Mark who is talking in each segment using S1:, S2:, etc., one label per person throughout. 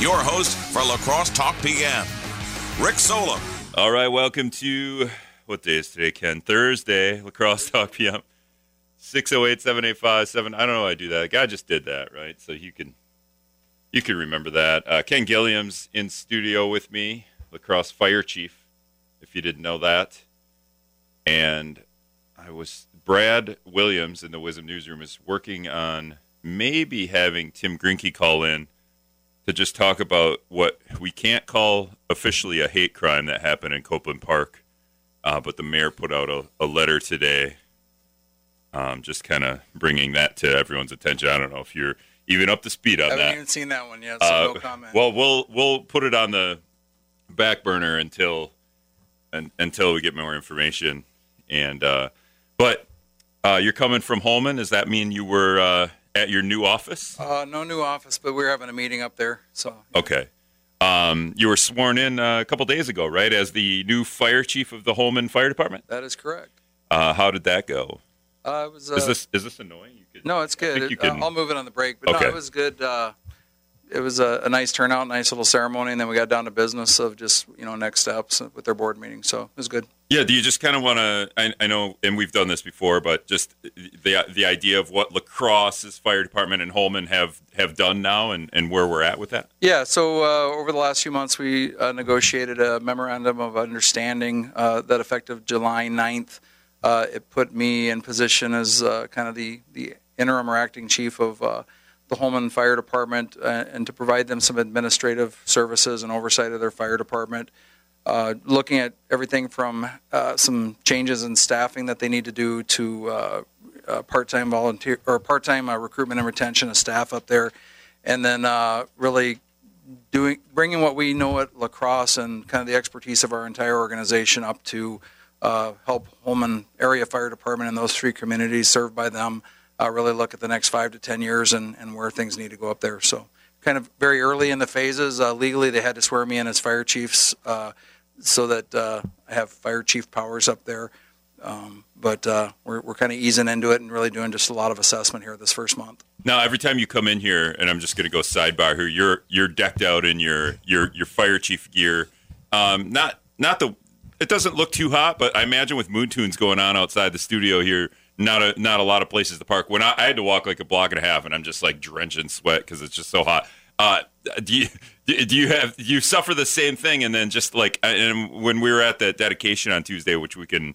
S1: your host for La Crosse Talk PM, Rick Solem.
S2: All right, welcome to what day is today, Ken? Thursday, La Crosse Talk PM. 608 785 I don't know why I do that. Guy just did that, right? So you can you can remember that. Uh, Ken Gilliam's in studio with me, La Crosse fire chief, if you didn't know that. And I was Brad Williams in the WIZM Newsroom is working on maybe having Tim Gruenke call in to just talk about what we can't call officially a hate crime that happened in Copeland Park, uh, but the mayor put out a, a letter today, um, just kind of bringing that to everyone's attention. I don't know if you're even up to speed on that.
S3: I haven't
S2: that.
S3: even seen that one yet, so
S2: Uh,
S3: no comment.
S2: well, we'll we'll put it on the back burner until un, until we get more information. And uh, but uh, you're coming from Holmen. Does that mean you were uh, at your new office?
S3: uh, no new office, but we're having a meeting up there. So
S2: Okay. Um, you were sworn in uh, a couple days ago, right, as the new fire chief of the Holmen Fire Department.
S3: that is correct.
S2: Uh, how did that go?
S3: Uh, it was, uh,
S2: Is this is this annoying? You could,
S3: no, it's good. It- uh,
S2: can-
S3: I'll move it on the break, but
S2: Okay.
S3: no, it was good. It was a, a nice turnout, nice little ceremony, and then we got down to business of just you know next steps with their board meeting. So it was good.
S2: Yeah, do you just kind of want to? I, I know, and we've done this before, but just the the idea of what La Crosse's fire department and Holmen have have done now, and, and where we're at with that.
S3: Yeah, so uh, over the last few months, we uh, negotiated a memorandum of understanding uh, that effective July 9th, uh, it put me in position as uh, kind of the, the interim or acting chief of uh, the Holmen Fire Department uh, and to provide them some administrative services and oversight of their fire department. Uh, looking at everything from uh, some changes in staffing that they need to do to uh, uh, part-time volunteer or part-time uh, recruitment and retention of staff up there, and then really doing bringing what we know at La Crosse and kind of the expertise of our entire organization up to help Holmen area fire department and those three communities served by them uh, really look at the next five to ten years and, and where things need to go up there. So kind of very early in the phases. Uh, legally, they had to swear me in as fire chiefs uh, so that uh, I have fire chief powers up there. Um, but uh, we're, we're kind of easing into it and really doing just a lot of assessment here this first month.
S2: Now, every time you come in here, and I'm just going to go sidebar here, you're you're decked out in your your your fire chief gear. Um, not not the. It doesn't look too hot, but I imagine with moon tunes going on outside the studio here, not a not a lot of places to park. When I, I had to walk like a block and a half, and I'm just like drenching sweat because it's just so hot. Uh, do you do you have do you suffer the same thing? And then just like and when we were at that dedication on Tuesday, which we can,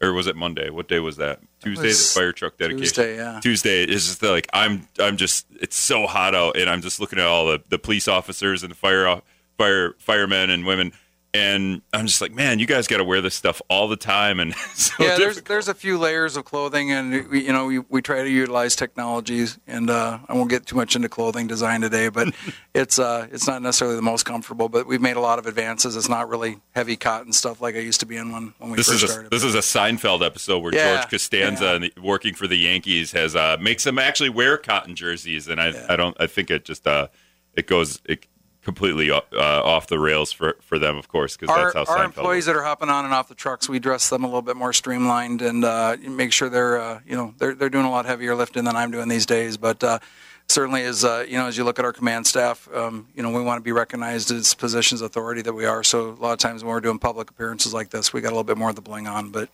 S2: or was it Monday? What day was that? Tuesday,
S3: was
S2: the fire truck dedication.
S3: Tuesday, yeah.
S2: Tuesday is just like I'm I'm just it's so hot out and I'm just looking at all the, the police officers and the fire fire firemen and women and I'm just like man you guys got to wear this stuff all the time and so
S3: yeah, there's
S2: difficult.
S3: there's a few layers of clothing, and we, you know we, we try to utilize technologies. And uh, I won't get too much into clothing design today, but it's uh, it's not necessarily the most comfortable. But we've made a lot of advances. It's not really heavy cotton stuff like I used to be in when when we
S2: this
S3: first
S2: is a
S3: started.
S2: this is a Seinfeld episode where
S3: Yeah,
S2: George Costanza
S3: yeah.
S2: and the- working for the Yankees has uh, makes them actually wear cotton jerseys and I
S3: Yeah.
S2: I don't I think it just uh it goes it completely uh, off the rails for for them of course because that's how
S3: our
S2: Seinfeld
S3: employees
S2: works.
S3: that are hopping on and off the trucks, we dress them a little bit more streamlined and uh, make sure they're uh, you know they're they're doing a lot heavier lifting than I'm doing these days. But uh, certainly, as uh, you know, as you look at our command staff, um, you know we want to be recognized as positions authority that we are. So a lot of times when we're doing public appearances like this, we got a little bit more of the bling on. But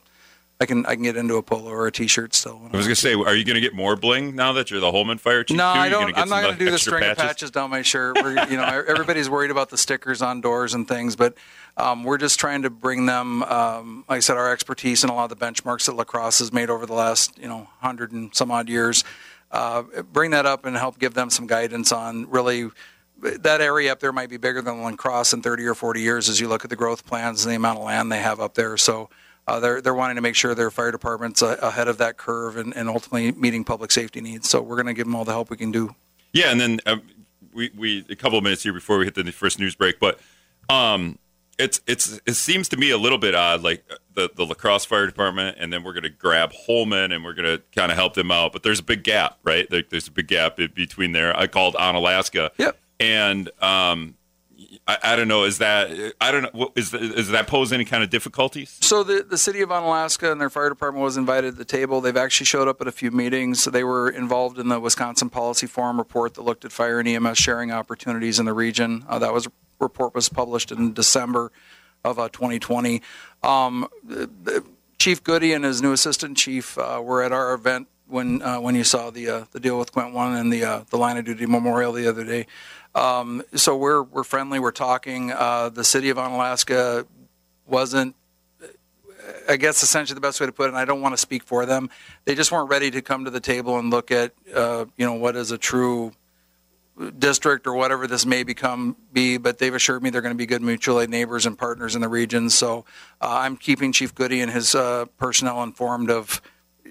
S3: I can I can get into a polo or a t-shirt still.
S2: I was gonna say, are you gonna get more bling now that you're the Holmen Fire Chief?
S3: no? I don't.
S2: Gonna
S3: I'm not going to do the string of patches down my shirt. We're, you know, everybody's worried about the stickers on doors and things, but um, we're just trying to bring them, um, like I said, our expertise and a lot of the benchmarks that La Crosse has made over the last, you know, hundred and some odd years. Uh, bring that up and help give them some guidance on really that area up there might be bigger than La Crosse in 30 or 40 years as you look at the growth plans and the amount of land they have up there. So uh, they're they're wanting to make sure their fire department's uh, ahead of that curve and, and ultimately meeting public safety needs. So we're going to give them all the help we can do.
S2: Yeah, and then um, we we a couple of minutes here before we hit the first news break, but um, it's it's it seems to me a little bit odd, like uh, the the La Crosse fire department, and then we're going to grab Holmen and we're going to kind of help them out, but there's a big gap, right? There, there's a big gap between there. I called Onalaska,
S3: Yep.
S2: and um, I, I don't know. Is that I don't know. Is is that pose any kind of difficulties?
S3: So the, the city of Onalaska and their fire department was invited to the table. They've actually showed up at a few meetings. They were involved in the Wisconsin Policy Forum report that looked at fire and EMS sharing opportunities in the region. Uh, that was report was published in December of uh, 2020. Um, chief Goody and his new assistant chief uh, were at our event when uh, when you saw the uh, the deal with Quint One and the uh, the line of duty memorial the other day. Um, so we're we're friendly. We're talking. Uh, the city of Onalaska wasn't I guess essentially the best way to put it, and I don't want to speak for them, they just weren't ready to come to the table and look at, uh, you know, what is a true district or whatever this may become be. But they've assured me they're going to be good mutual aid neighbors and partners in the region. So uh, I'm keeping Chief Goody and his uh, personnel informed of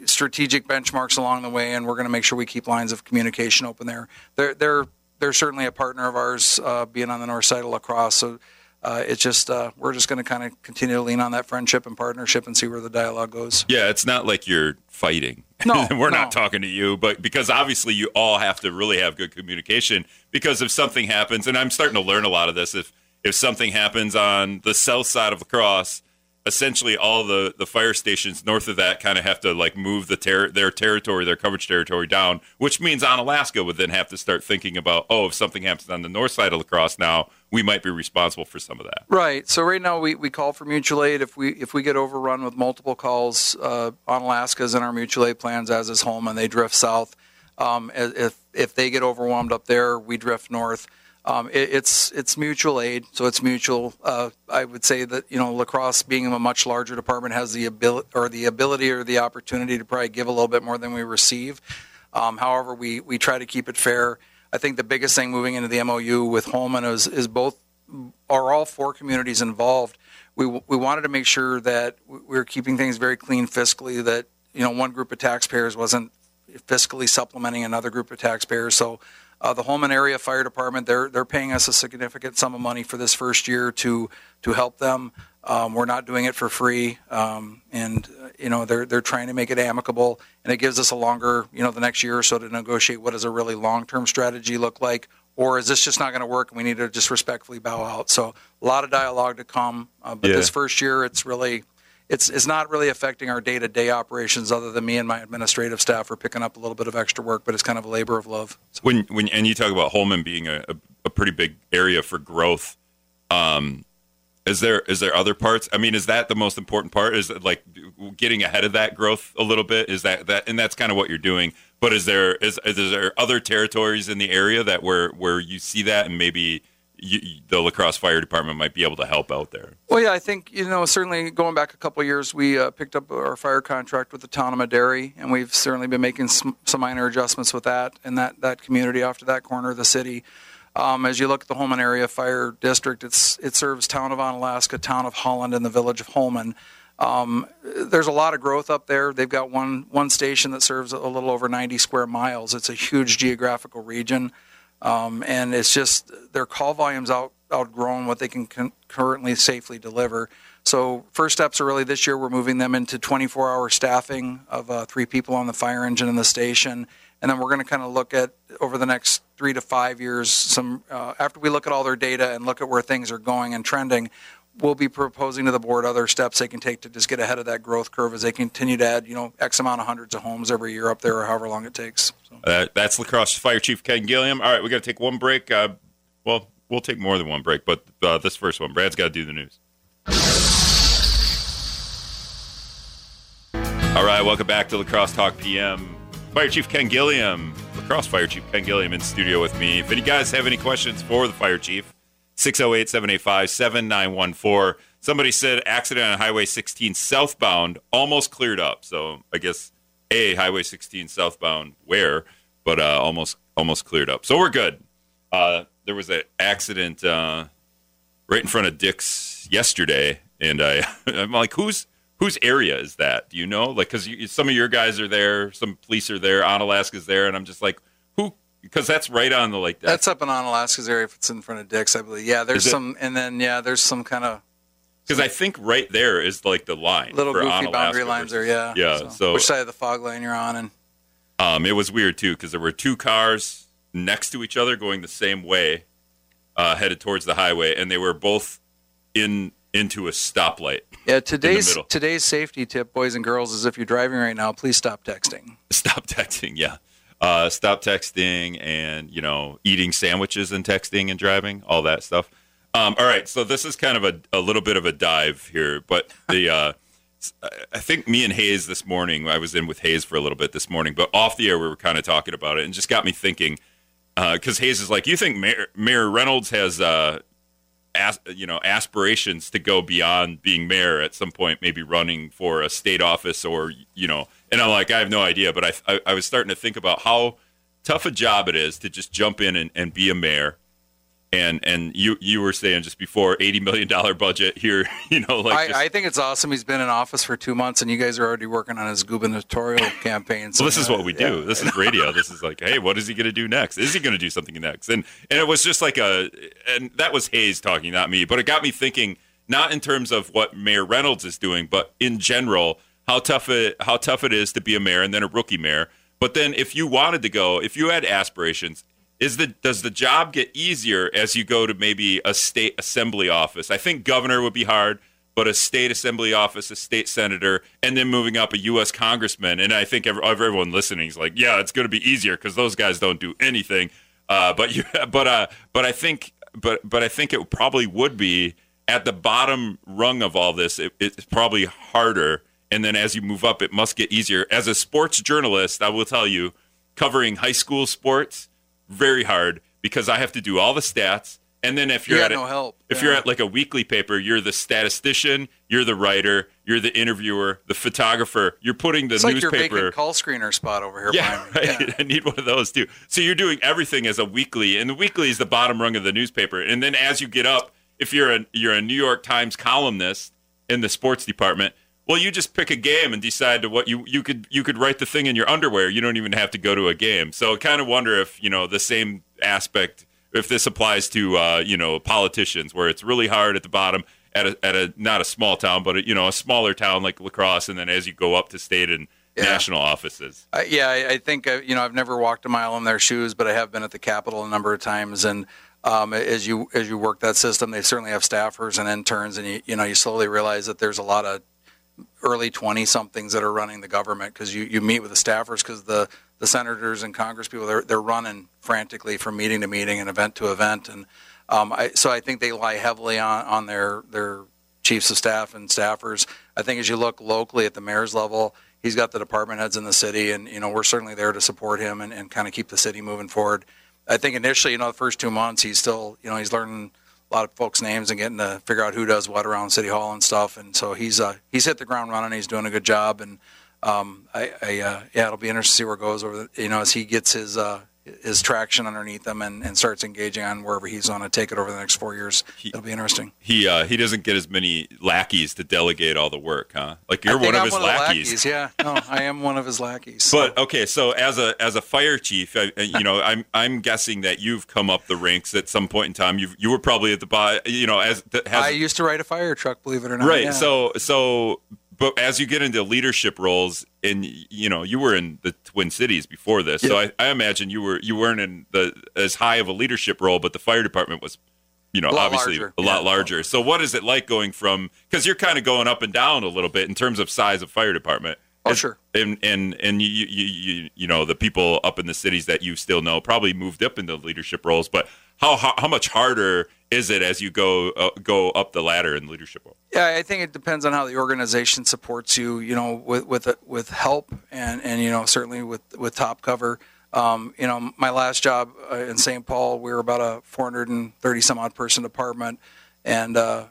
S3: strategic benchmarks along the way, and we're going to make sure we keep lines of communication open there. They're they're they're certainly a partner of ours, uh, being on the north side of La Crosse. So uh, it's just uh, we're just going to kind of continue to lean on that friendship and partnership and see where the dialogue goes.
S2: Yeah, it's not like you're fighting.
S3: No,
S2: we're
S3: no.
S2: not talking to you, but because obviously you all have to really have good communication. Because if something happens, and I'm starting to learn a lot of this, if if something happens on the south side of La Crosse, essentially all the the fire stations north of that kind of have to like move the ter- their territory, their coverage territory down, which means Onalaska would then have to start thinking about, oh, if something happens on the north side of La Crosse now, we might be responsible for some of that.
S3: Right. So right now we, we call for mutual aid. If we if we get overrun with multiple calls uh, Onalaska's in our mutual aid plans, as is home, and they drift south. Um, if if they get overwhelmed up there, we drift north. Um, it, it's it's mutual aid, so it's mutual. Uh, I would say that you know La Crosse, being a much larger department, has the ability or the ability or the opportunity to probably give a little bit more than we receive. Um, however, we we try to keep it fair. I think the biggest thing moving into the MOU with Holmen is is both are all four communities involved. We we wanted to make sure that we we're keeping things very clean fiscally. That you know one group of taxpayers wasn't fiscally supplementing another group of taxpayers. So uh, the Holmen Area Fire Department they're they're paying us a significant sum of money for this first year to to help them. Um, we're not doing it for free, um, and uh, you know they're they're trying to make it amicable, and it gives us a longer you know the next year or so to negotiate what does a really long term strategy look like, or is this just not going to work and we need to just respectfully bow out? So a lot of dialogue to come, uh, but
S2: Yeah.
S3: this first year it's really it's it's not really affecting our day to day operations other than me and my administrative staff are picking up a little bit of extra work, but it's kind of a labor of love. So,
S2: when when and you talk about Holmen being a, a, a pretty big area for growth, um, is there is there other parts? I mean, is that the most important part? Is it like getting ahead of that growth a little bit? Is that that and that's kind of what you're doing? But is there is, is there other territories in the area that where where you see that and maybe you, the La Crosse fire department might be able to help out there?
S3: Well, yeah, I think you know certainly going back a couple years, we uh, picked up our fire contract with the town of Medary, and we've certainly been making some, some minor adjustments with that and that that community off to that corner of the city. Um, as you look at the Holmen Area Fire District, it's it serves town of Onalaska, town of Holland, and the village of Holmen. Um, there's a lot of growth up there. They've got one one station that serves a little over 90 square miles. It's a huge geographical region, um, and it's just their call volumes out outgrown what they can con- currently safely deliver. So first steps are really this year. We're moving them into 24-hour staffing of uh, three people on the fire engine in the station, and then we're going to kind of look at over the next three to five years. Some uh, after we look at all their data and look at where things are going and trending, we'll be proposing to the board other steps they can take to just get ahead of that growth curve as they continue to add, you know, X amount of hundreds of homes every year up there, or however long it takes.
S2: Uh, that's La Crosse fire chief Ken Gilliam. All right, we got to take one break. Uh, well, we'll take more than one break, but uh, this first one, Brad's got to do the news. All right, welcome back to La Crosse Talk PM. Fire Chief Ken Gilliam, La Crosse Fire Chief Ken Gilliam in studio with me. If any guys have any questions for the Fire Chief, 608 785 7914. Somebody said accident on Highway 16 southbound almost cleared up. So I guess A, Highway 16 southbound where, but uh, almost almost cleared up. So we're good. Uh, there was an accident uh, right in front of Dick's yesterday, and I I'm like, who's whose area is that? Do you know? Like, because some of your guys are there, some police are there, Onalaska's there, and I'm just like, who? Because that's right on the like that.
S3: That's up in Onalaska's area if it's in front of Dick's, I believe. Yeah, there's some, and then yeah, there's some kind of
S2: Because I think right there is like the line.
S3: little
S2: for
S3: goofy boundary lines there.
S2: versus-
S3: Yeah.
S2: Yeah. So,
S3: which side of the fog lane you're on, and
S2: um, it was weird too because there were two cars next to each other going the same way. uh, headed towards the highway, and they were both in into a stoplight.
S3: Yeah, today's today's safety tip, boys and girls, is if you're driving right now, please stop texting.
S2: Stop texting, yeah. Uh, stop texting and you know eating sandwiches and texting and driving, all that stuff. Um, all right, so this is kind of a, a little bit of a dive here, but the uh, I think me and Hayes this morning, I was in with Hayes for a little bit this morning, but off the air we were kind of talking about it and just got me thinking because Hayes is like, you think Mayor, Mayor Reynolds has uh, as, you know aspirations to go beyond being mayor at some point, maybe running for a state office or you know, and I'm like, I have no idea, but I I, I was starting to think about how tough a job it is to just jump in and, and be a mayor and and you you were saying just before eighty million dollar budget here, you know, like just,
S3: I, I think it's awesome. He's been in office for two months, and you guys are already working on his gubernatorial campaign. So
S2: well, this is what we do. This is radio. This is like, hey, what is he going to do next? Is he going to do something next? And and it was just like a, and that was Hayes talking, not me. But it got me thinking, not in terms of what Mayor Reynolds is doing, but in general, how tough it how tough it is to be a mayor and then a rookie mayor. But then, if you wanted to go, if you had aspirations, is the does the job get easier as you go to maybe a state assembly office? I think governor would be hard, but a state assembly office, a state senator, and then moving up a U.S. congressman. And I think every, everyone listening is like, yeah, it's going to be easier because those guys don't do anything. Uh, but you, but uh, but I think, but but I think it probably would be at the bottom rung of all this. It, it's probably harder, and then as you move up, it must get easier. As a sports journalist, I will tell you, covering high school sports very hard because I have to do all the stats. And then if you're
S3: You
S2: at a-
S3: no help.
S2: if
S3: Yeah.
S2: you're at like a weekly paper, you're the statistician, you're the writer, you're the interviewer, the photographer. You're putting the
S3: It's like your
S2: newspaper.
S3: vacant call screener spot over here.
S2: yeah, right. I need one of those too. So you're doing everything as a weekly, and the weekly is the bottom rung of the newspaper. And then as you get up, if you're a you're a New York Times columnist in the sports department, well, you just pick a game and decide to what you you could you could write the thing in your underwear. You don't even have to go to a game. So I kind of wonder if you know the same aspect if this applies to uh, you know politicians, where it's really hard at the bottom at a, at a not a small town, but a, you know a smaller town like La Crosse, and then as you go up to state and
S3: Yeah.
S2: national offices.
S3: I, yeah, I, I think uh, you know I've never walked a mile in their shoes, but I have been at the Capitol a number of times. And um, as you as you work that system, they certainly have staffers and interns, and you you know you slowly realize that there's a lot of early 20 somethings that are running the government because you, you meet with the staffers because the, the senators and congress people they're, they're running frantically from meeting to meeting and event to event and um, I, so I think they rely heavily on, on their their chiefs of staff and staffers. I think as you look locally at the mayor's level, he's got the department heads in the city, and you know we're certainly there to support him and, and kind of keep the city moving forward. I think initially, you know, the first two months, he's still, you know, he's learning a lot of folks' names and getting to figure out who does what around City Hall and stuff. And so he's uh, he's hit the ground running. He's doing a good job, and um, I, I uh, yeah, it'll be interesting to see where it goes over. The, you know, as he gets his uh, his traction underneath him and, and starts engaging on wherever he's going to take it over the next four years. It'll be interesting.
S2: He uh, he doesn't get as many lackeys to delegate all the work, huh? Like you're one of
S3: I'm
S2: his
S3: one
S2: lackeys.
S3: Of lackeys. Yeah, no, I am one of his lackeys.
S2: But okay, so as a as a fire chief, I, you know, I'm I'm guessing that you've come up the ranks at some point in time. You you were probably at the bottom, you know, as the, has
S3: I used to ride a fire truck, believe it or not.
S2: right.
S3: yeah.
S2: So so, but as you get into leadership roles, and you know, you were in the Twin Cities before this, so I, I imagine you were you weren't in the as high of a leadership role, but the fire department was. You know,
S3: A
S2: obviously
S3: larger.
S2: a lot larger. So, what is it like going from? Because you're kind of going up and down a little bit in terms of size of fire department.
S3: Oh, sure.
S2: and and and you, you you you know the people up in the cities that you still know probably moved up into leadership roles but how how, how much harder is it as you go uh, go up the ladder in leadership role
S3: Yeah, I think it depends on how the organization supports you. You know, with with with help and and you know certainly with with top cover. Um, you know, my last job uh, in St. Paul, we were about a 430 some odd person department, and uh,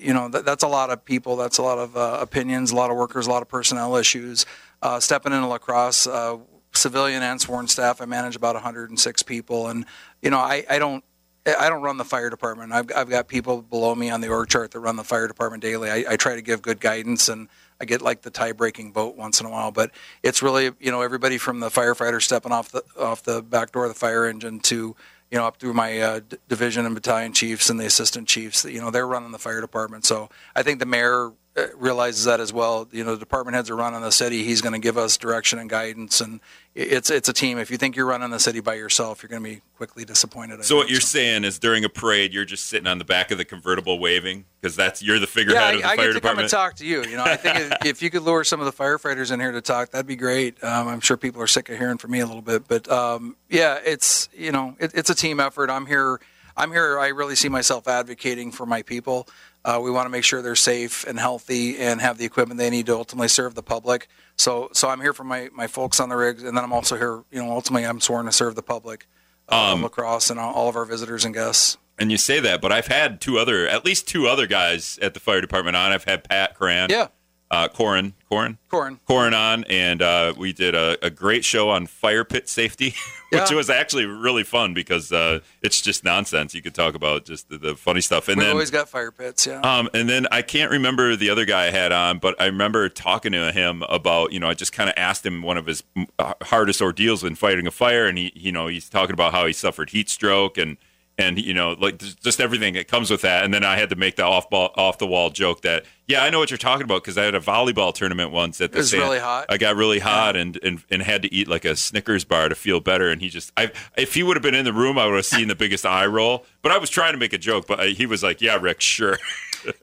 S3: you know that, that's a lot of people. That's a lot of uh, opinions, a lot of workers, a lot of personnel issues. Uh, stepping into La Crosse, uh, civilian and sworn staff, I manage about 106 people, and you know I, I don't I don't run the fire department. I've, I've got people below me on the org chart that run the fire department daily. I, I try to give good guidance and I get like the tie breaking vote once in a while. But it's really, you know, everybody from the firefighter stepping off the off the back door of the fire engine to, you know, up through my uh, d- division and battalion chiefs and the assistant chiefs. You know, they're running the fire department. So I think the mayor realizes that as well. You know, the department heads are running the city. He's going to give us direction and guidance, and it's it's a team. If you think you're running the city by yourself, you're going to be quickly disappointed. I
S2: So
S3: think.
S2: what you're saying is during a parade, you're just sitting on the back of the convertible waving because that's you're the
S3: yeah,
S2: figurehead of the
S3: I, I
S2: fire
S3: get to come and talk to you. You know, I think if- if you could lure some of the firefighters in here to talk, that'd be great. Um, I'm sure people are sick of hearing from me a little bit, but um, yeah, it's you know, it, it's a team effort. I'm here. I'm here. I really see myself advocating for my people. Uh, we want to make sure they're safe and healthy and have the equipment they need to ultimately serve the public. So, so I'm here for my, my folks on the rigs, and then I'm also here. You know, ultimately, I'm sworn to serve the public, uh,
S2: Um,
S3: La Crosse, and all, all of our visitors and guests.
S2: And you say that, but I've had two other, at least two other guys at the fire department on. I've had Pat Cran,
S3: Yeah,
S2: uh, Corin, Corin,
S3: Corin.
S2: Corin on, and uh, we did a, a great show on fire pit safety, which
S3: Yeah.
S2: was actually really fun because uh, it's just nonsense. You could talk about just the, the funny stuff, and
S3: We've
S2: then
S3: always got fire pits. Yeah.
S2: Um, and then I can't remember the other guy I had on, but I remember talking to him about, you know, I just kind of asked him one of his uh, hardest ordeals in fighting a fire, and he, you know, he's talking about how he suffered heat stroke and and you know, like just everything that comes with that. And then I had to make the off ball, off the wall joke that, yeah, I know what you're talking about because I had a volleyball tournament once at the
S3: It was really hot.
S2: I got really hot and, and and had to eat like a Snickers bar to feel better. And he just, I if he would have been in the room, I would have seen the biggest eye roll. But I was trying to make a joke, but he was like, yeah, Rick, sure.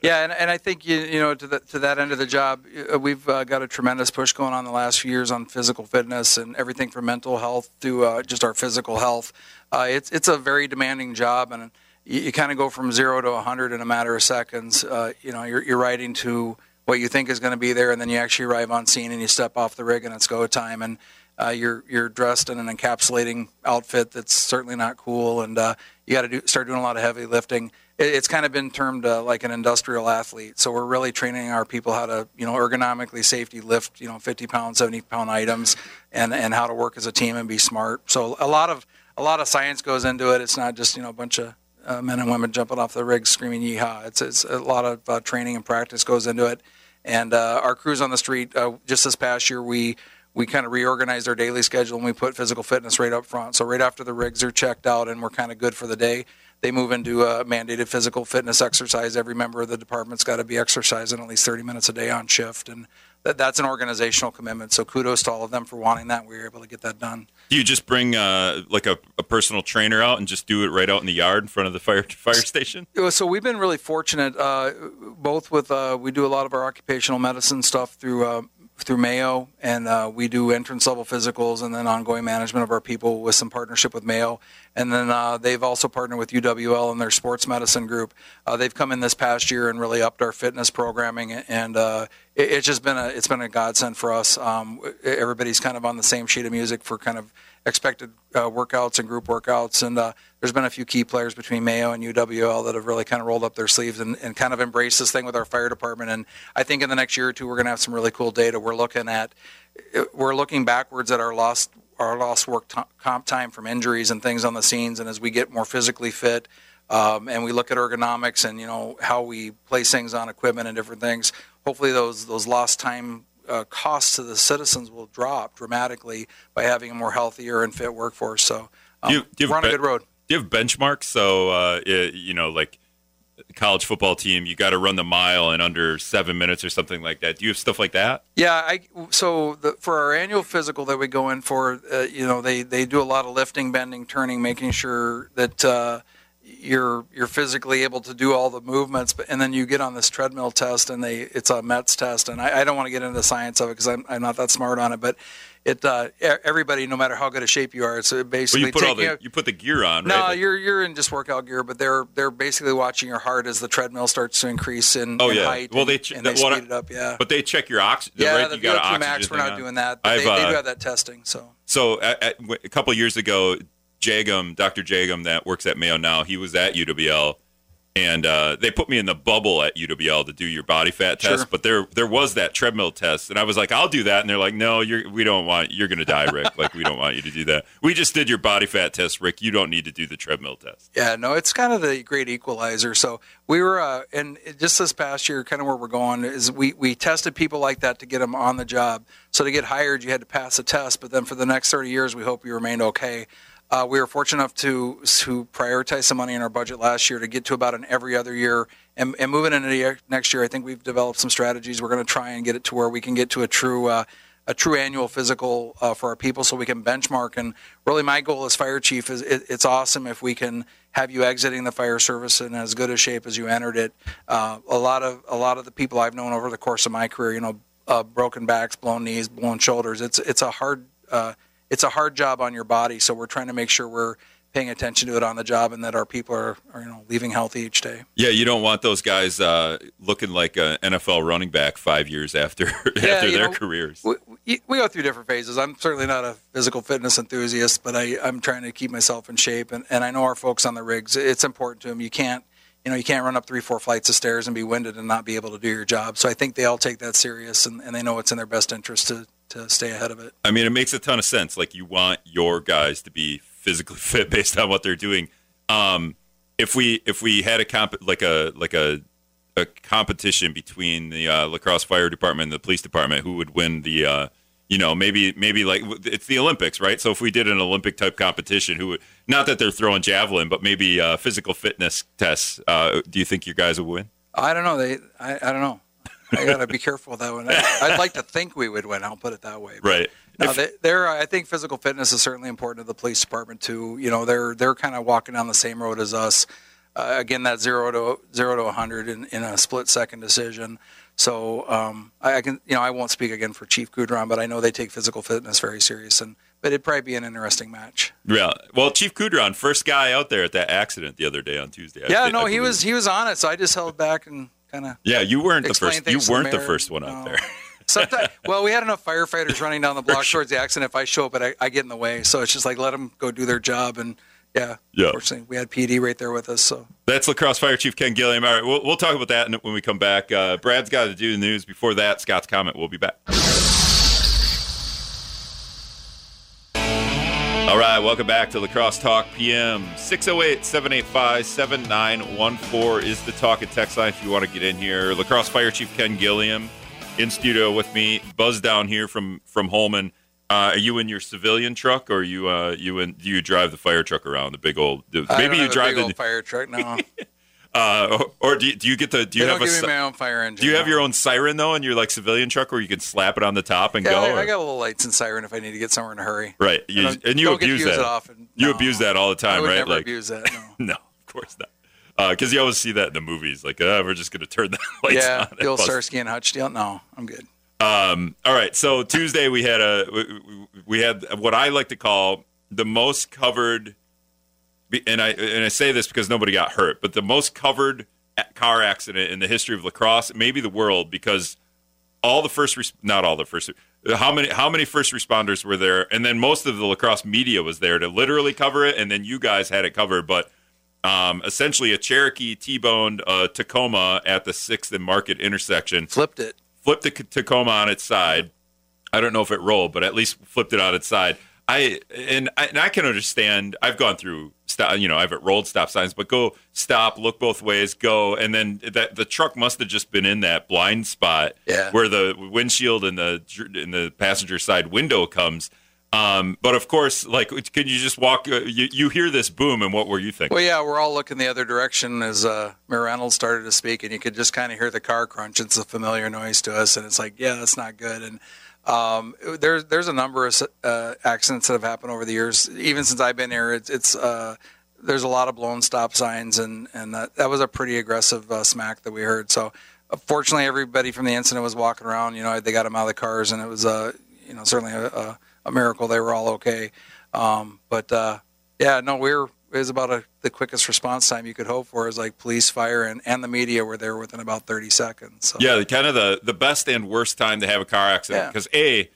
S3: Yeah, and, and I think you you know to the, to that end of the job, uh, we've uh, got a tremendous push going on the last few years on physical fitness and everything from mental health to uh, just our physical health. Uh, it's it's a very demanding job, and you, you kind of go from zero to 100 in a matter of seconds. Uh, you know, you're you're riding to what you think is going to be there, and then you actually arrive on scene and you step off the rig and it's go time and. Uh, you're you're dressed in an encapsulating outfit that's certainly not cool, and uh, you got to do start doing a lot of heavy lifting. It, it's kind of been termed uh, like an industrial athlete. So we're really training our people how to you know ergonomically safety lift you know 50 pound, 70 pound items, and and how to work as a team and be smart. So a lot of a lot of science goes into it. It's not just you know a bunch of uh, men and women jumping off the rig screaming yeehaw. It's it's a lot of uh, training and practice goes into it. And uh, our crews on the street, uh, just this past year, we we kind of reorganized our daily schedule and we put physical fitness right up front. So right after the rigs are checked out and we're kind of good for the day, they move into a mandated physical fitness exercise. Every member of the department's got to be exercising at least 30 minutes a day on shift, and that, that's an organizational commitment. So kudos to all of them for wanting that. We were able to get that done.
S2: Do you just bring uh, like a, a personal trainer out and just do it right out in the yard in front of the fire fire station?
S3: So we've been really fortunate, uh, both with uh, we do a lot of our occupational medicine stuff through uh, through Mayo, and uh, we do entrance level physicals and then ongoing management of our people with some partnership with Mayo, and then uh, they've also partnered with UWL and their sports medicine group. Uh, they've come in this past year and really upped our fitness programming, and uh, it, it's just been a it's been a godsend for us. Um, everybody's kind of on the same sheet of music for kind of expected uh, workouts and group workouts. And uh, there's been a few key players between Mayo and UWL that have really kind of rolled up their sleeves and, and kind of embraced this thing with our fire department. And I think in the next year or two, we're going to have some really cool data. We're looking at, we're looking backwards at our lost our lost work t- comp time from injuries and things on the scenes. And as we get more physically fit, um, and we look at ergonomics and you know how we place things on equipment and different things. Hopefully, those those lost time uh, costs to the citizens will drop dramatically by having a more healthier and fit workforce. So um,
S2: you- you
S3: we're on a good road.
S2: Do you have benchmarks? So uh, i- you know, like college football team, you got to run the mile in under seven minutes or something like that. Do you have stuff like that?
S3: Yeah, I so the, for our annual physical that we go in for, uh, you know, they they do a lot of lifting, bending, turning, making sure that uh, you're you're physically able to do all the movements. But and then you get on this treadmill test, and they it's a METS test, and I, I don't want to get into the science of it because I'm I'm not that smart on it, but it uh, everybody, no matter how good a shape you are, it's uh,
S2: Well,
S3: basically
S2: you put all the
S3: a-
S2: you put the gear on,
S3: no,
S2: right?
S3: You're you're in just workout gear, but they're they're basically watching your heart as the treadmill starts to increase in,
S2: Oh,
S3: in
S2: yeah.
S3: height.
S2: Well, they ch-
S3: and they
S2: I-
S3: speed it up. Yeah,
S2: but they check your oxygen.
S3: yeah,
S2: right?
S3: the
S2: you got an
S3: VO2
S2: oxygen
S3: max. We're not
S2: on.
S3: doing that. But
S2: I've,
S3: they, they
S2: uh,
S3: do have that testing. So
S2: So at, a couple years ago, Jagum, Dr. Jagum, that works at Mayo now, he was at UWL, and uh, they put me in the bubble at UWL to do your body fat test.
S3: Sure.
S2: But there there was that treadmill test, and I was like, I'll do that, and they're like, No, you're we don't want you're gonna die, Rick. like we don't want you to do that. We just did your body fat test, Rick. You don't need to do the treadmill test.
S3: yeah, no, it's kind of the great equalizer. So we were, uh, and just this past year, kind of where we're going is we we tested people like that to get them on the job. So to get hired, you had to pass a test, but then for the next 30 years, we hope you remained okay. Uh, we were fortunate enough to to prioritize some money in our budget last year to get to about an every other year. And, and moving into the next year, I think we've developed some strategies. We're going to try and get it to where we can get to a true uh, a true annual physical uh, for our people, so we can benchmark. And really, my goal as fire chief is it, it's awesome if we can have you exiting the fire service in as good a shape as you entered it. Uh, a lot of a lot of the people I've known over the course of my career, you know, uh, broken backs, blown knees, blown shoulders. It's it's a hard uh, it's a hard job on your body. So we're trying to make sure we're paying attention to it on the job and that our people are, are you know leaving healthy each day.
S2: Yeah, you don't want those guys uh, looking like an NFL running back five years after
S3: Yeah,
S2: after their
S3: know,
S2: careers.
S3: We, we- go through different phases. I'm certainly not a physical fitness enthusiast, but I, I'm trying to keep myself in shape. And, and I know our folks on the rigs, it's important to them. You can't, you know, you can't run up three, four flights of stairs and be winded and not be able to do your job. So I think they all take that serious and, and they know it's in their best interest to, to stay ahead of it.
S2: I mean, it makes a ton of sense. Like you want your guys to be physically fit based on what they're doing. Um, if we if we had a comp like a like a a competition between the uh, La Crosse fire department and the police department, who would win the uh, you know maybe maybe like it's the Olympics, right? So if we did an Olympic type competition, who would not that they're throwing javelin, but maybe uh, physical fitness tests. Uh, do you think your guys would win?
S3: I don't know. They, I, I don't know. I got to be careful with that one. I, I'd like to think we would win. I'll put it that way. But
S2: Right.
S3: No,
S2: If-
S3: they, they're. I think physical fitness is certainly important to the police department too. You know, they're they're kind of walking down the same road as us. Uh, again, that zero to zero to 100 in, in a split second decision. So um, I, I can, you know, I won't speak again for Chief Kudron, but I know they take physical fitness very serious, and but it'd probably be an interesting match.
S2: Yeah. Well, Chief Kudron, first guy out there at that accident the other day on Tuesday.
S3: Yeah, no,
S2: I
S3: he was he was on it, so I just held back and kind of
S2: Yeah, you weren't the first. You weren't the
S3: mayor.
S2: first one out there.
S3: Sometimes, well, we had enough firefighters running down the block towards the accident. If I show up, but I, I get in the way, so it's just like let them go do their job. And yeah,
S2: Yeah.
S3: Fortunately, we had PD right there with us. So
S2: That's La Crosse Fire Chief Ken Gilliam. All right, we'll, we'll talk about that when we come back. Uh, Brad's got to do the news. Before that, Scott's comment. We'll be back. All right, welcome back to La Crosse Talk PM. 608 785 7914 is the talk and text line if you want to get in here. La Crosse Fire Chief Ken Gilliam in studio with me. Buzz down here from from Holmen. Uh, are you in your civilian truck, or are you uh, you in? Do you drive the fire truck around the big old? Maybe you drive the
S3: old fire truck. No,
S2: uh, or, or do you, do you get the? Do you
S3: they
S2: have a? si-
S3: my own fire engine.
S2: Do you have your own siren though in your like civilian truck where you can slap it on the top and
S3: Yeah,
S2: go?
S3: I,
S2: or-
S3: I got little lights and siren if I need to get somewhere in a hurry.
S2: right, you, and you
S3: don't get to
S2: abuse
S3: use
S2: that.
S3: It often.
S2: You
S3: No.
S2: abuse that all the time, right? like,
S3: abuse that. No.
S2: no, of course not. Because you always see that in the movies, like, uh, we're just going to turn the lights
S3: yeah,
S2: on.
S3: old
S2: Bust-
S3: Starsky and Hutch deal. No, I'm good.
S2: Um, all right, so Tuesday we had a we- we had what I like to call the most covered, and I and I say this because nobody got hurt, but the most covered car accident in the history of La Crosse, maybe the world, because all the first res- not all the first how many how many first responders were there, and then most of the La Crosse media was there to literally cover it, and then you guys had it covered, but. Um, essentially, a Cherokee T-boned uh, Tacoma at the Sixth and Market intersection
S3: Flipped it.
S2: flipped the Tacoma on its side. I don't know if it rolled, but at least flipped it on its side. I and I, and I can understand. I've gone through stop, you know, I've rolled stop signs, but go stop, look both ways, go, and then that the truck must have just been in that blind spot
S3: Yeah.
S2: where the windshield and the in the passenger side window comes. Um, but of course, like, can you just walk? Uh, you, you hear this boom, and what were you thinking?
S3: Well, yeah, we're all looking the other direction as uh, Mayor Reynolds started to speak, and you could just kind of hear the car crunch. It's a familiar noise to us, and it's like, yeah, that's not good. And um, there's there's a number of uh, accidents that have happened over the years. Even since I've been here, it's, it's uh, there's a lot of blown stop signs, and and that, that was a pretty aggressive uh, smack that we heard. So, uh, fortunately, everybody from the incident was walking around. You know, they got them out of the cars, and it was uh, you know certainly a, a, a miracle they were all okay. Um, but uh, yeah, no, we were was about a, the quickest response time you could hope for. Is like police, fire, and, and the media were there within about 30 seconds. So.
S2: Yeah, the- kind of the the best and worst time to have a car accident
S3: Yeah.
S2: because a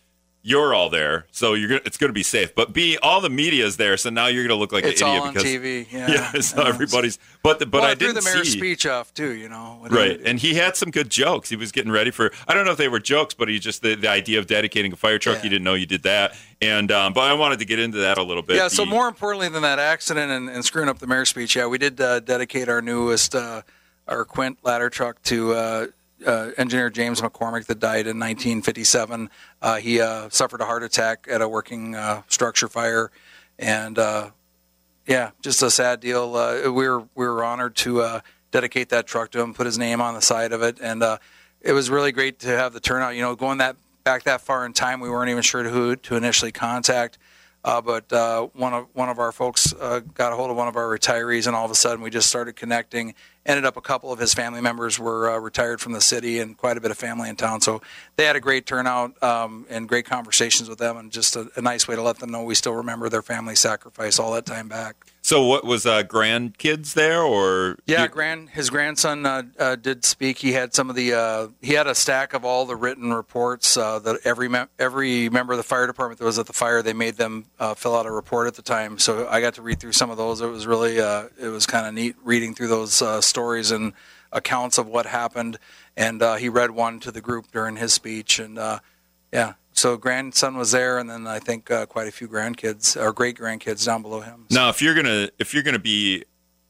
S2: you're all there, so you're gonna, it's going to be safe. But b all the media's there, so now you're going to look like
S3: it's
S2: an idiot
S3: all on
S2: because
S3: TV. Yeah,
S2: yeah, so
S3: Yeah.
S2: everybody's. But the, but
S3: well,
S2: I
S3: threw
S2: didn't
S3: the mayor's
S2: see
S3: speech off too. You know,
S2: right, and he had some good jokes. He was getting ready for. I don't know if they were jokes, but he just the, the idea of dedicating a fire truck.
S3: Yeah.
S2: He didn't know you did that, and um, but I wanted to get into that a little bit.
S3: Yeah. So
S2: The-
S3: more importantly than that accident and, and screwing up the mayor's speech, yeah, we did uh, dedicate our newest, uh, our Quint ladder truck to uh, uh, engineer James McCormick that died in 1957. Uh, he uh, suffered a heart attack at a working uh, structure fire, and uh, yeah, just a sad deal. Uh, we were we were honored to uh, dedicate that truck to him, put his name on the side of it, and uh, it was really great to have the turnout. You know, going that back that far in time, we weren't even sure who to initially contact. Uh, but uh, one of one of our folks uh, got a hold of one of our retirees, and all of a sudden we just started connecting. Ended up a couple of his family members were uh, retired from the city, and quite a bit of family in town. So they had a great turnout um, and great conversations with them, and just a, a nice way to let them know we still remember their family sacrifice all that time back.
S2: So, what was uh, grandkids there, or
S3: Yeah, grand his grandson uh, uh, did speak. He had some of the uh, he had a stack of all the written reports uh, that every mem- every member of the fire department that was at the fire they made them uh, fill out a report at the time. So I got to read through some of those. It was really uh, it was kind of neat reading through those uh, stories and accounts of what happened. And uh, he read one to the group during his speech. And uh, yeah, so grandson was there, and then I think uh, quite a few grandkids or great grandkids down below him. So-
S2: now if you're gonna if you're gonna be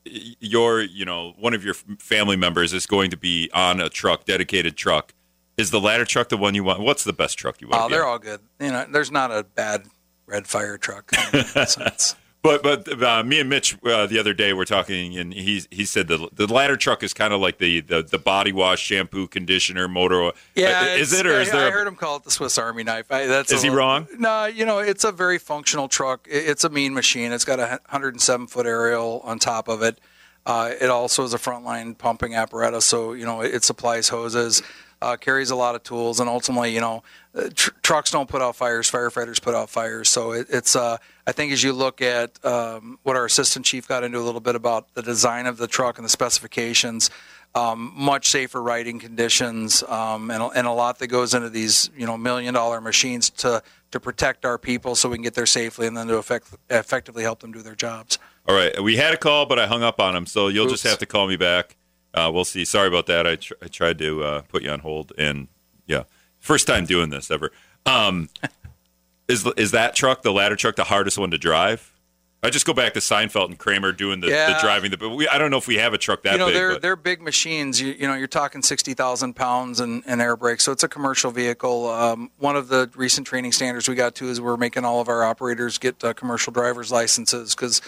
S2: your you know one of your family members is going to be on a truck, dedicated truck. Is the ladder truck the one you want? What's the best truck you want?
S3: Oh, they're all good. You know, there's not a bad red fire truck. So
S2: But but uh, me and Mitch uh, the other day were talking, and he he said the the ladder truck is kind of like the, the the body wash, shampoo, conditioner, motor. oil.
S3: yeah,
S2: Uh, is it or is
S3: I,
S2: there?
S3: I
S2: a-
S3: heard him call it the Swiss Army knife. I, that's
S2: Is he
S3: little-
S2: wrong?
S3: No, you know, it's a very functional truck. It's a mean machine. It's got a 107 foot aerial on top of it. Uh, it also is a frontline pumping apparatus, so you know it supplies hoses, uh, carries a lot of tools, and ultimately, you know, uh, tr- trucks don't put out fires. Firefighters put out fires. So it, it's. Uh, I think as you look at um, what our assistant chief got into a little bit about the design of the truck and the specifications, um, much safer riding conditions, um, and, and a lot that goes into these, you know, million dollar machines to to protect our people so we can get there safely and then to effect, effectively help them do their jobs.
S2: All right, we had a call, but I hung up on him, so you'll just have to call me back. Uh, we'll see. Sorry about that. I, tr- I tried to uh, put you on hold, and yeah, first time doing this ever. Um, is is that truck the ladder truck the hardest one to drive? I just go back to Seinfeld and Kramer doing the, the driving. The, but we, I don't know if we have a truck that
S3: you know,
S2: big.
S3: they're
S2: but-
S3: they're big machines. You, you know, you're talking sixty thousand pounds and, and air brakes, so it's a commercial vehicle. Um, one of the recent training standards we got to is we're making all of our operators get uh, commercial driver's licenses because.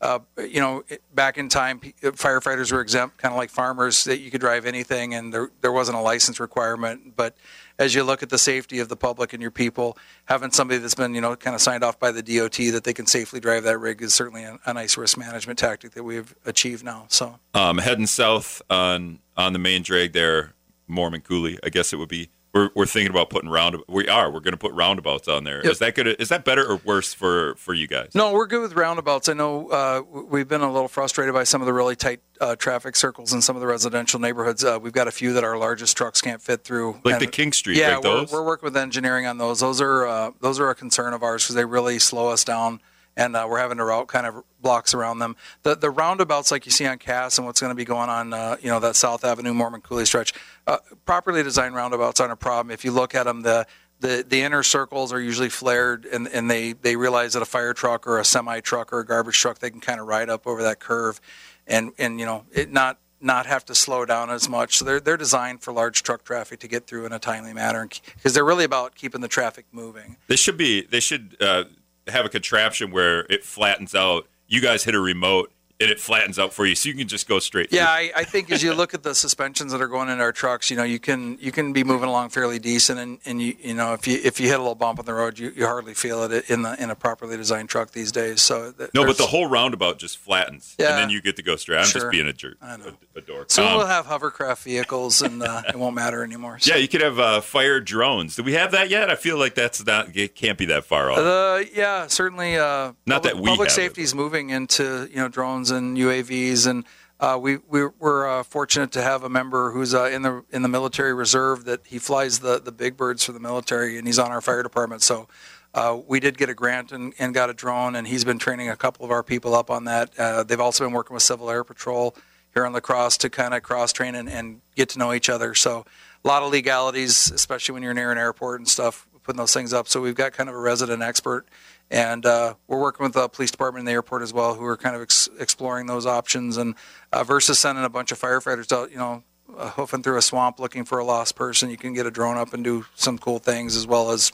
S3: Uh, you know, back in time, firefighters were exempt, kind of like farmers, that you could drive anything, and there there wasn't a license requirement. But as you look at the safety of the public and your people, having somebody that's been, you know, kind of signed off by the DOT that they can safely drive that rig is certainly a, a nice risk management tactic that we've achieved now. So.
S2: um, heading south on on the main drag there, Mormon Coulee. I guess it would be. We're, we're thinking about putting round. We are. We're going to put roundabouts on there. Is
S3: Yep.
S2: that good? Is that better or worse for for you guys?
S3: No, we're good with roundabouts. I know uh, we've been a little frustrated by some of the really tight uh, traffic circles in some of the residential neighborhoods. Uh, we've got a few that our largest trucks can't fit through.
S2: Like
S3: And-
S2: the King Street,
S3: Yeah,
S2: like
S3: we're, we're working with engineering on those. Those are uh, those are a concern of ours because they really slow us down, and uh, we're having to route kind of blocks around them. The the roundabouts like you see on Cass and what's going to be going on, uh, you know, that South Avenue Mormon Coulee stretch, uh, properly designed roundabouts aren't a problem. If you look at them, the the, the inner circles are usually flared and, and they, they realize that a fire truck or a semi truck or a garbage truck they can kind of ride up over that curve and, and you know it not not have to slow down as much so they're, they're designed for large truck traffic to get through in a timely manner because they're really about keeping the traffic moving
S2: They should be. They should uh, have a contraption where it flattens out. You guys hit a remote and it flattens out for you, so you can just go straight.
S3: Yeah. I, I think as you look at the suspensions that are going in our trucks, you know, you can you can be moving along fairly decent, and, and you you know if you if you hit a little bump on the road, you, you hardly feel it in the in a properly designed truck these days. So th-
S2: No, but the whole roundabout just flattens,
S3: Yeah.
S2: and then you get to go straight. I'm just being a jerk,
S3: I know.
S2: a, a dork.
S3: soon
S2: Um,
S3: we'll have hovercraft vehicles, and uh, it won't matter anymore. So.
S2: yeah, you could have uh, fire drones. Do we have that yet? I feel like that's not. It can't be that far off.
S3: Uh, yeah, certainly. Uh,
S2: Not
S3: public,
S2: that we
S3: public safety is moving into you know drones and UAVs, and uh, we we we're uh, fortunate to have a member who's uh, in the in the military reserve that he flies the the big birds for the military, and he's on our fire department. So. Uh, we did get a grant and, and got a drone, and he's been training a couple of our people up on that. Uh, they've also been working with Civil Air Patrol here on La Crosse to kind of cross train and, and get to know each other. So a lot of legalities, especially when you're near an airport and stuff, putting those things up. So we've got kind of a resident expert, and uh, we're working with the police department in the airport as well, who are kind of ex- exploring those options. And uh, versus sending a bunch of firefighters out, you know, uh, hoofing through a swamp looking for a lost person, you can get a drone up and do some cool things as well as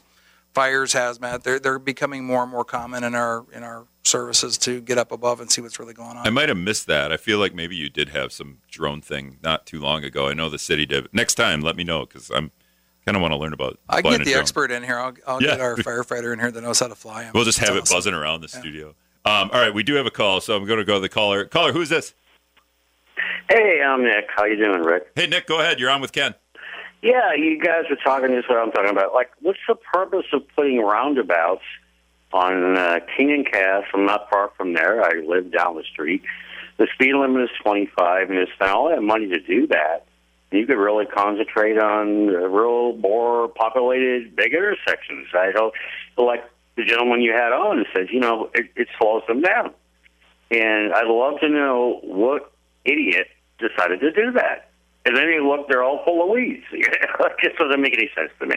S3: fires, hazmat. They're they're becoming more and more common in our in our services to get up above and see what's really going on.
S2: I might have missed that. I feel like maybe you did have some drone thing not too long ago. I know the city did. Next time, let me know because I'm kind of want to learn about.
S3: I
S2: flying
S3: get the
S2: drone.
S3: expert in here. I'll, I'll
S2: Yeah.
S3: get our firefighter in here that knows how to fly them.
S2: We'll just have it
S3: awesome.
S2: buzzing around the studio. Um, all right, we do have a call, so I'm going to go to the caller. Caller, who's this?
S4: Hey, I'm Nick. How you doing, Rick?
S2: Hey, Nick, go ahead. You're on with Ken.
S4: Yeah, you guys were talking. This is what I'm talking about. Like, what's the purpose of putting roundabouts on uh, King and Cass? I'm not far from there. I live down the street. The speed limit is 25, and you spend all that money to do that. You could really concentrate on real more populated, big intersections. I don't like the gentleman you had on says, you know, it, it slows them down. And I'd love to know what idiot decided to do that. And then you look, they're all full of weeds. it just doesn't make any sense to me.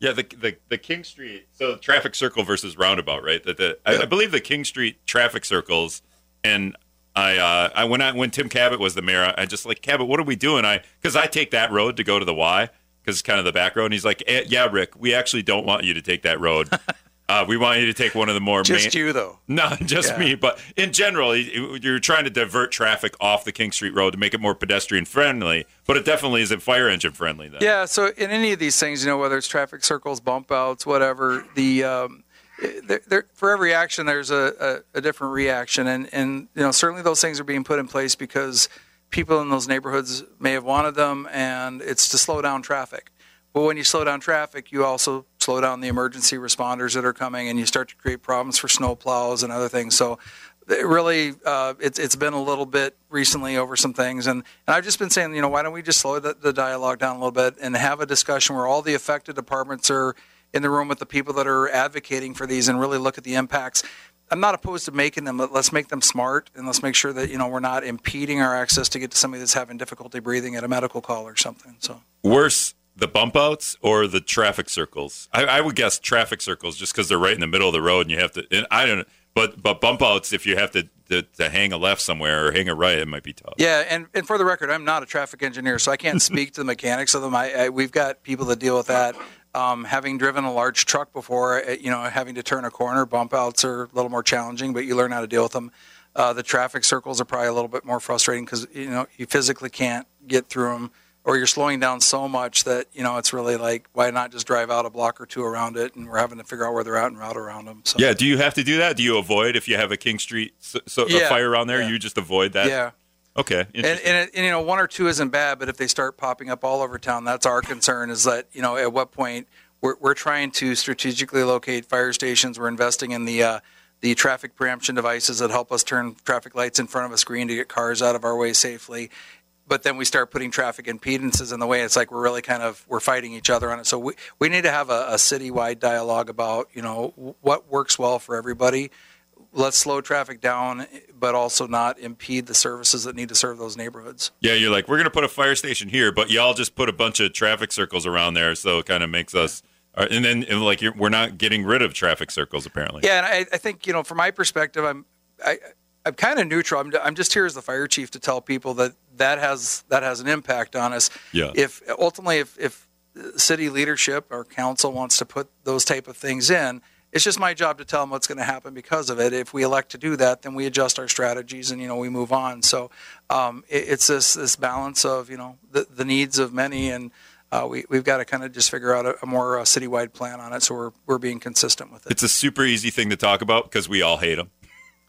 S2: Yeah, the the, the King Street, so traffic circle versus roundabout, right? That the I, I believe the King Street traffic circles, and I uh, I when I when Tim Kabat was the mayor, I just like Kabat, what are we doing? I because I take that road to go to the Y because it's kind of the back road, and he's like, eh, yeah, Rick, we actually don't want you to take that road. Uh, we want you to take one of the more
S3: Just
S2: main,
S3: you though.
S2: No, just
S3: Yeah.
S2: me. But in general, you're trying to divert traffic off the King Street Road to make it more pedestrian friendly. But it definitely isn't fire engine friendly. Then.
S3: Yeah, so in any of these things, you know, whether it's traffic circles, bump outs, whatever, the um, there, there, for every action, there's a, a, a different reaction, and and you know, certainly those things are being put in place because people in those neighborhoods may have wanted them, and it's to slow down traffic. But when you slow down traffic, you also slow down the emergency responders that are coming, and you start to create problems for snow plows and other things. So it really, uh, it's it's been a little bit recently over some things, and, and I've just been saying, you know, why don't we just slow the, the dialogue down a little bit and have a discussion where all the affected departments are in the room with the people that are advocating for these and really look at the impacts. I'm not opposed to making them, but let's make them smart and let's make sure that you know we're not impeding our access to get to somebody that's having difficulty breathing at a medical call or something. So.
S2: Worse, the bump outs or the traffic circles? I, I would guess traffic circles just because they're right in the middle of the road and you have to. And I don't know. But, but bump outs, if you have to, to, to hang a left somewhere or hang a right, it might be tough.
S3: Yeah, and, and for the record, I'm not a traffic engineer, so I can't speak to the mechanics of them. I, I we've got people that deal with that. Um, having driven a large truck before, uh, you know, having to turn a corner, bump outs are a little more challenging, but you learn how to deal with them. Uh, the traffic circles are probably a little bit more frustrating because you know you physically can't get through them, or you're slowing down so much that you know it's really like why not just drive out a block or two around it, and we're having to figure out where they're at and route around them. So
S2: Yeah, do you have to do that? Do you avoid if you have a King Street so, so, a fire around there?
S3: yeah.
S2: You just avoid that?
S3: yeah.
S2: Okay.
S3: And, and, it, and you know, one or two isn't bad, but if they start popping up all over town, that's our concern. Is that you know, at what point we're we're trying to strategically locate fire stations. We're investing in the uh, the traffic preemption devices that help us turn traffic lights in front of a screen to get cars out of our way safely. But then we start putting traffic impedances in the way. It's like we're really kind of we're fighting each other on it. So we, we need to have a, a citywide dialogue about you know what works well for everybody let's slow traffic down, but also not impede the services that need to serve those neighborhoods.
S2: yeah, you're like, we're going to put a fire station here, but y'all just put a bunch of traffic circles around there. So it kind of makes us. uh, And then, and like, you're, we're not getting rid of traffic circles, apparently.
S3: Yeah, and I, I think you know, from my perspective, I'm I, I'm kind of neutral. I'm, I'm just here as the fire chief to tell people that that has that has an impact on us.
S2: Yeah.
S3: If ultimately, if if city leadership or council wants to put those type of things in. It's just my job to tell them what's going to happen because of it. If we elect to do that, then we adjust our strategies and you know we move on. So um, it, it's this this balance of you know the, the needs of many and uh, we, we've got to kind of just figure out a, a more uh, citywide plan on it so we're, we're being consistent with it.
S2: It's a super easy thing to talk about because we all hate them.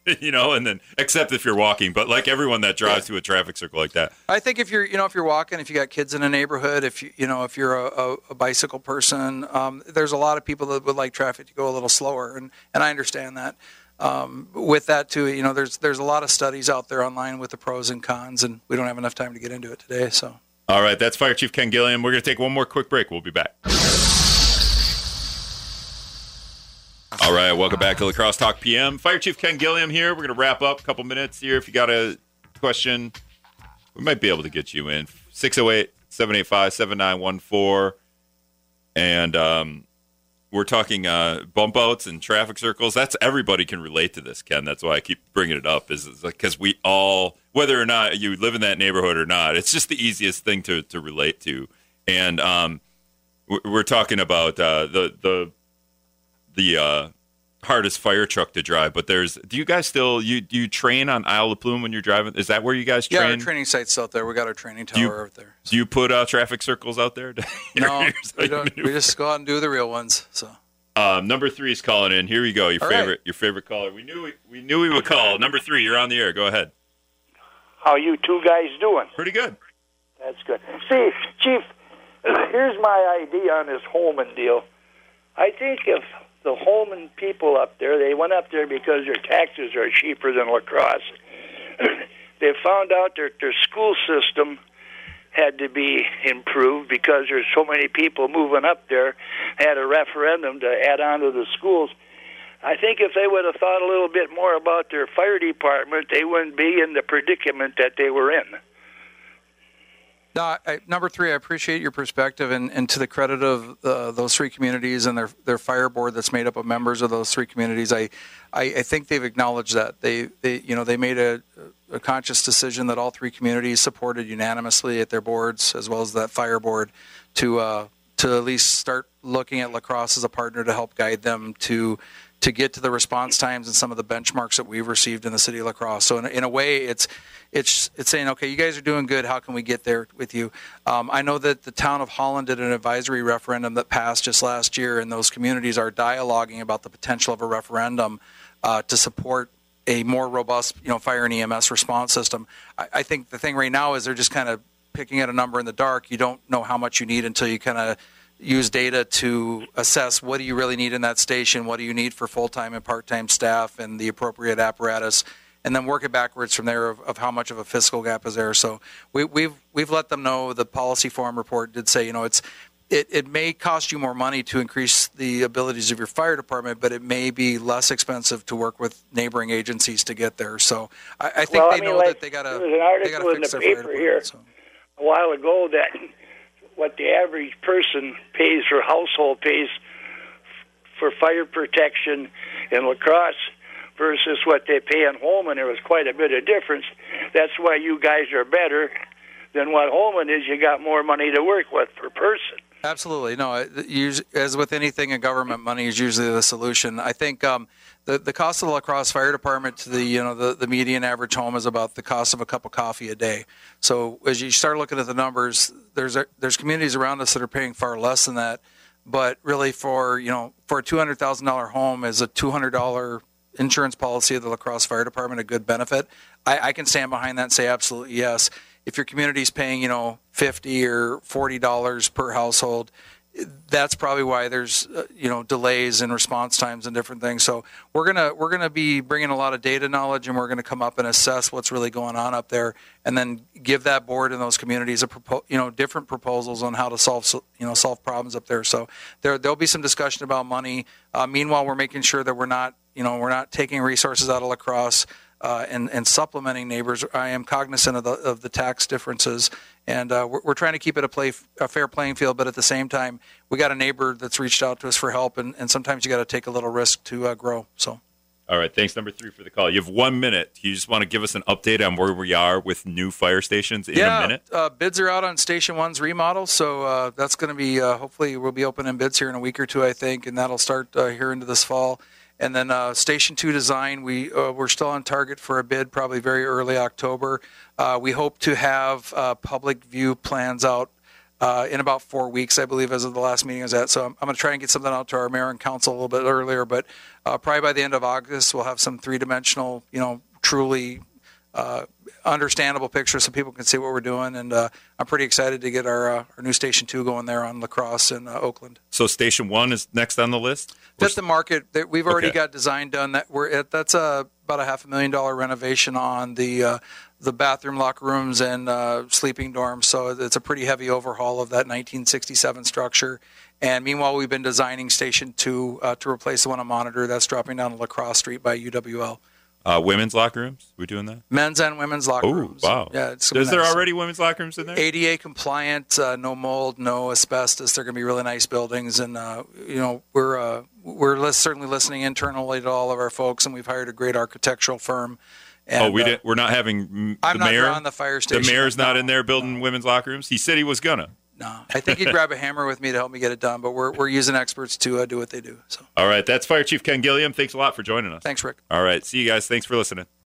S2: you know, and then except if you're walking, but like everyone that drives through a traffic circle like that.
S3: I think if you're, you know, if you're walking, if you got kids in a neighborhood, if you, you know, if you're a, a, a bicycle person, um, there's a lot of people that would like traffic to go a little slower, and and I understand that. Um, with that too, you know, there's there's a lot of studies out there online with the pros and cons, and we don't have enough time to get into it today. So
S2: All right, that's Fire Chief Ken Gilliam. We're going to take one more quick break. We'll be back. All right, welcome back to La Crosse Talk PM. Fire Chief Ken Gilliam here. We're going to wrap up a couple minutes here. If you got a question, we might be able to get you in. 608 785 7914. And um, we're talking uh, bump outs and traffic circles. That's everybody can relate to this, Ken. That's why I keep bringing it up. Is because we all, whether or not you live in that neighborhood or not, it's just the easiest thing to to relate to. And um, we're- talking about uh, the the the uh, hardest fire truck to drive. But there's, do you guys still you do you train on Isle La Plume when you're driving? Is that where you guys train?
S3: Yeah, our training site's out there. We got our training
S2: you-
S3: tower out there.
S2: do you put uh, traffic circles out there?
S3: No, we, don't, we just go out and do the real ones. So
S2: Um, number three is calling in. Here we go. Your
S3: All right.
S2: favorite, your favorite caller. We knew we, we knew we would call. Number three, you're on the air. Go ahead.
S5: How you two guys doing?
S2: Pretty good.
S5: That's good. See, Chief, here's my idea on this Holmen deal. I think if the Holmen people up there, they went up there because their taxes are cheaper than La Crosse. they found out that their school system had to be improved because there's so many people moving up there. Had a referendum to add on to the schools. I think if they would have thought a little bit more about their fire department, they wouldn't be in the predicament that they were in.
S3: No, I, number three, I appreciate your perspective, and, and to the credit of uh, those three communities and their their fire board that's made up of members of those three communities, I, I, I think they've acknowledged that. They, they you know they made a, a conscious decision that all three communities supported unanimously at their boards as well as that fire board to uh, to at least start looking at La Crosse as a partner to help guide them to to get to the response times and some of the benchmarks that we've received in the city of La Crosse. So in, in a way, it's it's it's saying, okay, you guys are doing good. How can we get there with you? Um, I know that the town of Holland did an advisory referendum that passed just last year, and those communities are dialoguing about the potential of a referendum uh, to support a more robust, you know, fire and EMS response system. I, I think the thing right now is they're just kind of picking at a number in the dark. You don't know how much you need until you kind of use data to assess what do you really need in that station, what do you need for full-time and part-time staff, and the appropriate apparatus, and then work it backwards from there of, of how much of a fiscal gap is there. So we, we've we've let them know. The policy forum report did say, you know, it's it, it may cost you more money to increase the abilities of your fire department, but it may be less expensive to work with neighboring agencies to get there. So I, I think
S5: Well, I
S3: they
S5: mean,
S3: know
S5: like,
S3: that they got to
S5: there was an article in
S3: fix
S5: the paper here.
S3: So.
S5: a while ago that what the average person pays for household pays for fire protection in La Crosse versus what they pay in Holmen, there was quite a bit of difference. That's why you guys are better than what Holmen is. You got more money to work with per person.
S3: Absolutely, no. As with anything in government, money is usually the solution. I think um, the the cost of the La Crosse fire department to the you know the, the median average home is about the cost of a cup of coffee a day. So as you start looking at the numbers, there's a, there's communities around us that are paying far less than that. But really, for you know, for a two hundred thousand dollar home, is a two hundred dollar insurance policy of the La Crosse fire department a good benefit? I, I can stand behind that and say absolutely yes. If your community's paying, you know, fifty or forty dollars per household, that's probably why there's uh, you know delays in response times and different things. So we're gonna we're gonna be bringing a lot of data knowledge, and we're gonna come up and assess what's really going on up there, and then give that board and those communities a propo- you know different proposals on how to solve so- you know solve problems up there. So there there'll be some discussion about money. Uh, meanwhile, we're making sure that we're not you know we're not taking resources out of La Crosse. Uh, and, and supplementing neighbors, I am cognizant of the, of the tax differences, and uh, we're, we're trying to keep it a, play, a fair playing field. But at the same time, we got a neighbor that's reached out to us for help, and, and sometimes you got to take a little risk to uh, grow. So,
S2: All right. Thanks, number three, for the call. You have one minute. You just want to give us an update on where we are with new fire stations in
S3: yeah,
S2: a minute?
S3: Uh, bids are out on Station One's remodel, so uh, that's going to be uh, hopefully we'll be opening bids here in a week or two, I think, and that'll start uh, here into this fall. And then uh, Station Two design, we uh, we're still on target for a bid, probably very early October. Uh, we hope to have uh, public view plans out uh, in about four weeks, I believe, as of the last meeting is at. So I'm, I'm going to try and get something out to our mayor and council a little bit earlier, but uh, probably by the end of August, we'll have some three dimensional, you know, truly uh, understandable picture so people can see what we're doing. And uh, I'm pretty excited to get our uh, our new Station Two going there on La Crosse in uh, Oakland.
S2: So station one is next on the list?
S3: That's the market. that We've already
S2: Okay.
S3: got design done. That we're at, that's a about a half a million dollar renovation on the uh, the bathroom, locker rooms, and uh, sleeping dorms. So it's a pretty heavy overhaul of that 1967 structure. And meanwhile, we've been designing Station Two uh, to replace the one on Monitor. That's dropping down to La Crosse Street by UWL.
S2: Uh, women's locker rooms? We're doing that?
S3: Men's and women's locker
S2: Oh,
S3: rooms.
S2: wow.
S3: Yeah, it's
S2: Is
S3: be
S2: there already women's locker rooms in there?
S3: ADA compliant, uh, no mold, no asbestos. They're going to be really nice buildings, and uh, you know we're uh, we're lis- certainly listening internally to all of our folks, and we've hired a great architectural firm. And,
S2: oh, we
S3: uh,
S2: didn't. We're not having mm,
S3: I'm
S2: the
S3: not
S2: mayor.
S3: on the fire
S2: the
S3: station.
S2: mayor's not
S3: No,
S2: in there building
S3: no.
S2: women's locker rooms. He said he was gonna.
S3: No, I think he'd grab a hammer with me to help me get it done. But we're we're using experts to uh, do what they do. So
S2: All right, that's Fire Chief Ken Gilliam. Thanks a lot for joining us.
S3: thanks, Rick.
S2: All right, see you guys. Thanks for listening.